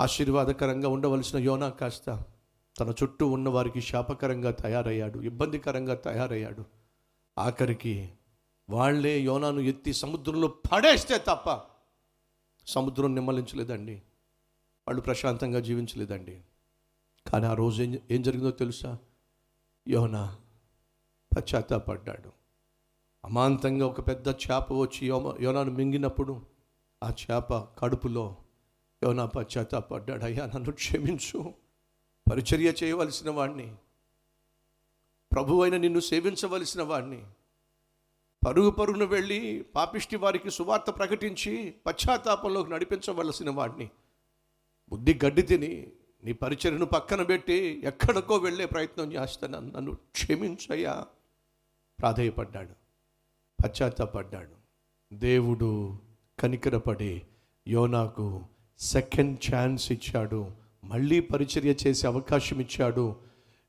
ఆశీర్వాదకరంగా ఉండవలసిన యోనా కాస్త తన చుట్టూ ఉన్న వారికి శాపకరంగా తయారయ్యాడు ఇబ్బందికరంగా తయారయ్యాడు. ఆఖరికి వాళ్ళే యోనాను ఎత్తి సముద్రంలో పడేస్తే తప్ప సముద్రం నిమ్మలించలేదండి. వాళ్ళు ప్రశాంతంగా జీవించలేదండి. కానీ ఆ రోజు ఏం ఏం జరిగిందో తెలుసా? యోనా పశ్చాత్తాపడ్డాడు. అమాంతంగా ఒక పెద్ద చేప వచ్చి యోమ యోనాను మింగినప్పుడు ఆ చేప కడుపులో యోనా పశ్చాత్తాపడ్డాడు అయ్యా నన్ను క్షమించు. పరిచర్య చేయవలసిన వాడిని ప్రభు అయిన నిన్ను సేవించవలసిన వాడిని పరుగు పరుగును వెళ్ళి పాపిష్టి వారికి సువార్త ప్రకటించి పశ్చాత్తాపంలోకి నడిపించవలసిన వాడిని బుద్ధి గడ్డి తిని నీ పరిచర్ను పక్కన పెట్టి ఎక్కడికో వెళ్ళే ప్రయత్నం చేస్తాను. నన్ను క్షమించయ్యా. ప్రాధేయపడ్డాడు. పశ్చాత్తాపడ్డాడు దేవుడు కనికరపడి యోనాకు సెకండ్ ఛాన్స్ ఇచ్చాడు. మళ్ళీ పరిచర్య చేసే అవకాశం ఇచ్చాడు.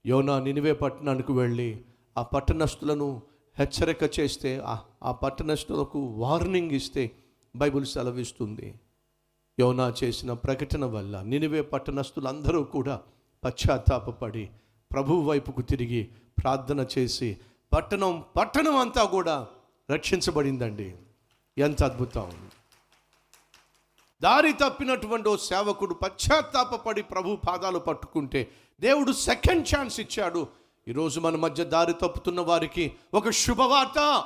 యోనా నినివే పట్టణానికి వెళ్ళి ఆ పట్టణస్థులను హెచ్చరిక చేస్తే ఆ- ఆ పట్టణస్థులకు వార్నింగ్ ఇస్తే బైబిల్ సెలవిస్తుంది. యోనా చేసిన ప్రకటన వల్ల నినివే పట్టణస్థులందరూ కూడా పశ్చాత్తాపపడి ప్రభు వైపుకు తిరిగి ప్రార్థన చేసి పట్టణం పట్టణం అంతా కూడా రక్షించబడిందండి. ఎంత అద్భుతం! దారి తప్పినటువంటి ఓ సేవకుడు పశ్చాత్తాపడి ప్రభు పాదాలు పట్టుకుంటే దేవుడు సెకండ్ ఛాన్స్ ఇచ్చాడు. ఈరోజు మన మధ్య దారి తప్పుతున్న వారికి ఒక శుభవార్త.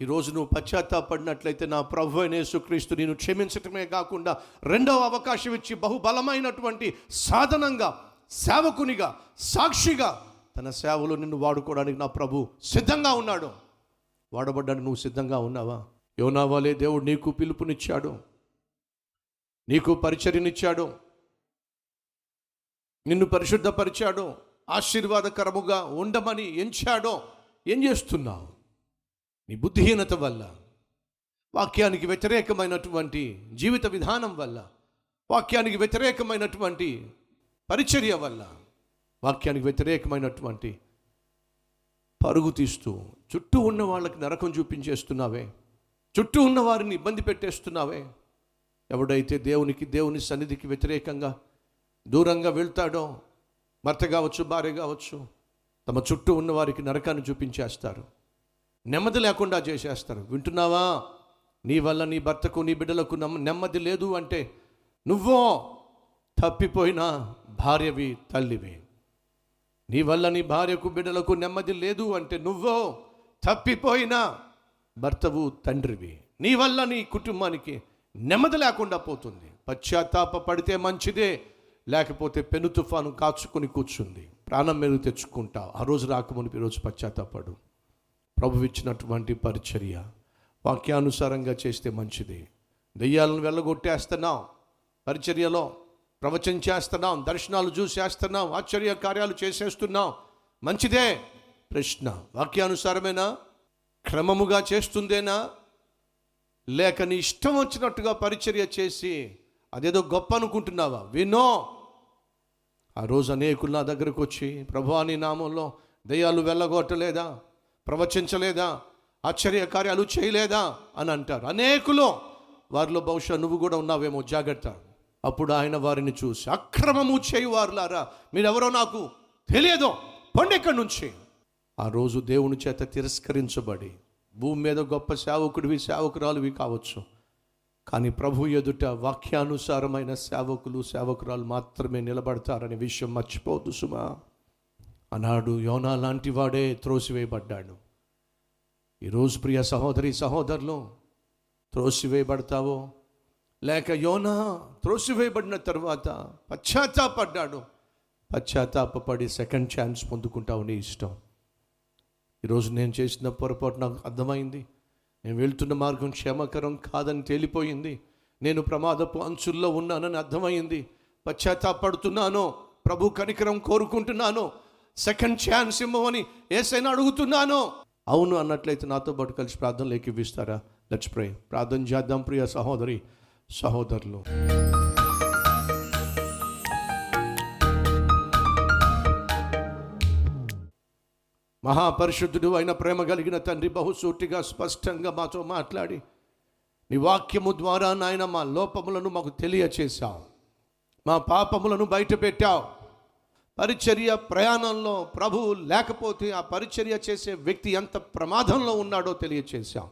ఈరోజు నువ్వు పశ్చాత్తాపడినట్లయితే నా ప్రభు అయిన యేసుక్రీస్తు నేను క్షమించటమే కాకుండా రెండవ అవకాశం ఇచ్చి బహుబలమైనటువంటి సాధనంగా సేవకునిగా సాక్షిగా తన సేవలో నిన్ను వాడుకోవడానికి నా ప్రభు సిద్ధంగా ఉన్నాడు. వాడబడ్డానికి నువ్వు సిద్ధంగా ఉన్నావా? యోనావాలే దేవుడు నీకు పిలుపునిచ్చాడు. నీకు పరిచర్యనిచ్చాడు. నిన్ను పరిశుద్ధపరిచాడు. ఆశీర్వాదకరముగా ఉండమని ఎంచాడో. ఏం చేస్తున్నావు? నీ బుద్ధిహీనత వల్ల వాక్యానికి వ్యతిరేకమైనటువంటి జీవిత విధానం వల్ల వాక్యానికి వ్యతిరేకమైనటువంటి పరిచర్య వల్ల వాక్యానికి వ్యతిరేకమైనటువంటి పరుగు తీస్తూ చుట్టూ ఉన్న వాళ్ళకి నరకం చూపించేస్తున్నావే. చుట్టూ ఉన్న వారిని ఇబ్బంది పెట్టేస్తున్నావే. ఎవడైతే దేవునికి దేవుని సన్నిధికి వ్యతిరేకంగా దూరంగా వెళ్తాడో భర్త కావచ్చు భార్య కావచ్చు తమ చుట్టూ ఉన్న వారికి నరకాన్ని చూపించేస్తారు. నెమ్మది లేకుండా చేసేస్తారు. వింటున్నావా? నీ వల్ల నీ భర్తకు నీ బిడ్డలకు నమ్మ నెమ్మది లేదు అంటే నువ్వో తప్పిపోయిన భార్యవి తల్లివి. నీ వల్ల నీ భార్యకు బిడ్డలకు నెమ్మది లేదు అంటే నువ్వో తప్పిపోయిన భర్తవు తండ్రివి. నీ వల్ల నీ కుటుంబానికి నెమ్మది లేకుండా పోతుంది. పశ్చాత్తాప పడితే మంచిదే లేకపోతే పెను తుఫాను కాచుకొని కూర్చుంది. ప్రాణం మెరుగు తెచ్చుకుంటా ఆ రోజు రాకమునిపి రోజు పశ్చాత్తాపడు. ప్రభు ఇచ్చినటువంటి పరిచర్య వాక్యానుసారంగా చేస్తే మంచిది. దెయ్యాలను వెళ్ళగొట్టేస్తున్నాం పరిచర్యలో ప్రవచనం చేస్తున్నాం దర్శనాలు చూసేస్తున్నాం ఆశ్చర్య కార్యాలు చేసేస్తున్నాం. మంచిదే ప్రశ్న. వాక్యానుసారమేనా? క్రమముగా చేస్తుందేనా? లేక నీ ఇష్టం వచ్చినట్టుగా పరిచర్య చేసి అదేదో గొప్ప అనుకుంటున్నావా? వినో ఆ రోజు అనేకులు నా దగ్గరకు వచ్చి ప్రభు నీ నామంలో దయ్యాలు వెళ్ళగొట్టలేదా? ప్రవచించలేదా? ఆశ్చర్య కార్యాలు చేయలేదా? అని అంటారు. అనేకులు. వారిలో బహుశా నువ్వు కూడా ఉన్నావేమో జాగ్రత్త. అప్పుడు ఆయన వారిని చూసి అక్రమము చేయువారులారా మీరెవరో నాకు తెలియదు. పండి ఇక్కడి నుంచి. ఆ రోజు దేవుని చేత తిరస్కరించబడి భూమి మీద గొప్ప సేవకుడివి సేవకురాలువి కావచ్చు. కానీ ప్రభు ఎదుట వాక్యానుసారమైన సేవకులు సేవకురాలు మాత్రమే నిలబడతారనే విషయం మర్చిపోదు సుమా. అన్నాడు యోనా లాంటి వాడే త్రోసివేయబడ్డాడు. ఈరోజు ప్రియ సహోదరి సహోదరులు త్రోసివేయబడతావో? లేక యోనా త్రోసివేయబడిన తర్వాత పశ్చాత్తాపడ్డాడు. పశ్చాత్తాపడి సెకండ్ ఛాన్స్ పొందుకుంటావు నీ ఇష్టం. ఈరోజు నేను చేసిన పొరపాటు నాకు అర్థమైంది. నేను వెళ్తున్న మార్గం క్షేమకరం కాదని తేలిపోయింది. నేను ప్రమాదపు అంచుల్లో ఉన్నానని అర్థమైంది. పశ్చాత్తాపడుతున్నాను. ప్రభు కనికరం కోరుకుంటున్నాను. సెకండ్ ఛాన్స్ ఇమ్మని ఏసైనా అడుగుతున్నాను. అవును అన్నట్లయితే నాతో పాటు కలిసి ప్రార్థనలు ఎక్కివిస్తారా లెట్స్ ప్రే ప్రార్థన చేద్దాం ప్రియ సహోదరి సహోదరులు. మహాపరిశుద్ధుడు అయిన ప్రేమ కలిగిన తండ్రి బహుసూటిగా స్పష్టంగా మాతో మాట్లాడి నీ వాక్యము ద్వారా నాయన మా లోపములను మాకు తెలియచేశావు. మా పాపములను బయట పెట్టావు పరిచర్య ప్రయాణంలో ప్రభువు లేకపోతే ఆ పరిచర్య చేసే వ్యక్తి ఎంత ప్రమాదంలో ఉన్నాడో తెలియచేశాం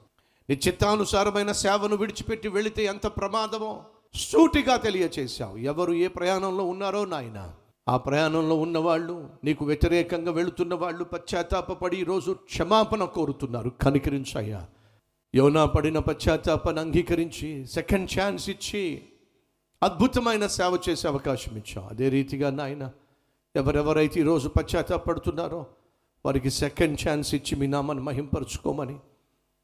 నీ చిత్తానుసారమైన సేవను విడిచిపెట్టి వెళితే ఎంత ప్రమాదమో సూటిగా తెలియచేశావు. ఎవరు ఏ ప్రయాణంలో ఉన్నారో నాయన ఆ ప్రయాణంలో ఉన్నవాళ్ళు నీకు వ్యతిరేకంగా వెళుతున్న వాళ్ళు పశ్చాత్తాపడి ఈరోజు క్షమాపణ కోరుతున్నారు. కనికరించయ్యా. యోనా పడిన పశ్చాత్తాపను అంగీకరించి సెకండ్ ఛాన్స్ ఇచ్చి అద్భుతమైన సేవ చేసే అవకాశం ఇచ్చాం అదే రీతిగా నాయన ఎవరెవరైతే ఈరోజు పశ్చాత్తాపడుతున్నారో వారికి సెకండ్ ఛాన్స్ ఇచ్చి మీ నామాన్ని మహింపరచుకోమని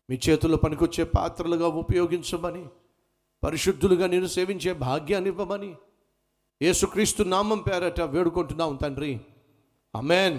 మీ చేతుల్లో పనికొచ్చే పాత్రలుగా ఉపయోగించమని పరిశుద్ధులుగా నేను సేవించే భాగ్యాన్ని ఇవ్వమని యేసుక్రీస్తు నామం పేరట వేడుకుంటున్నాం తండ్రి. అమెన్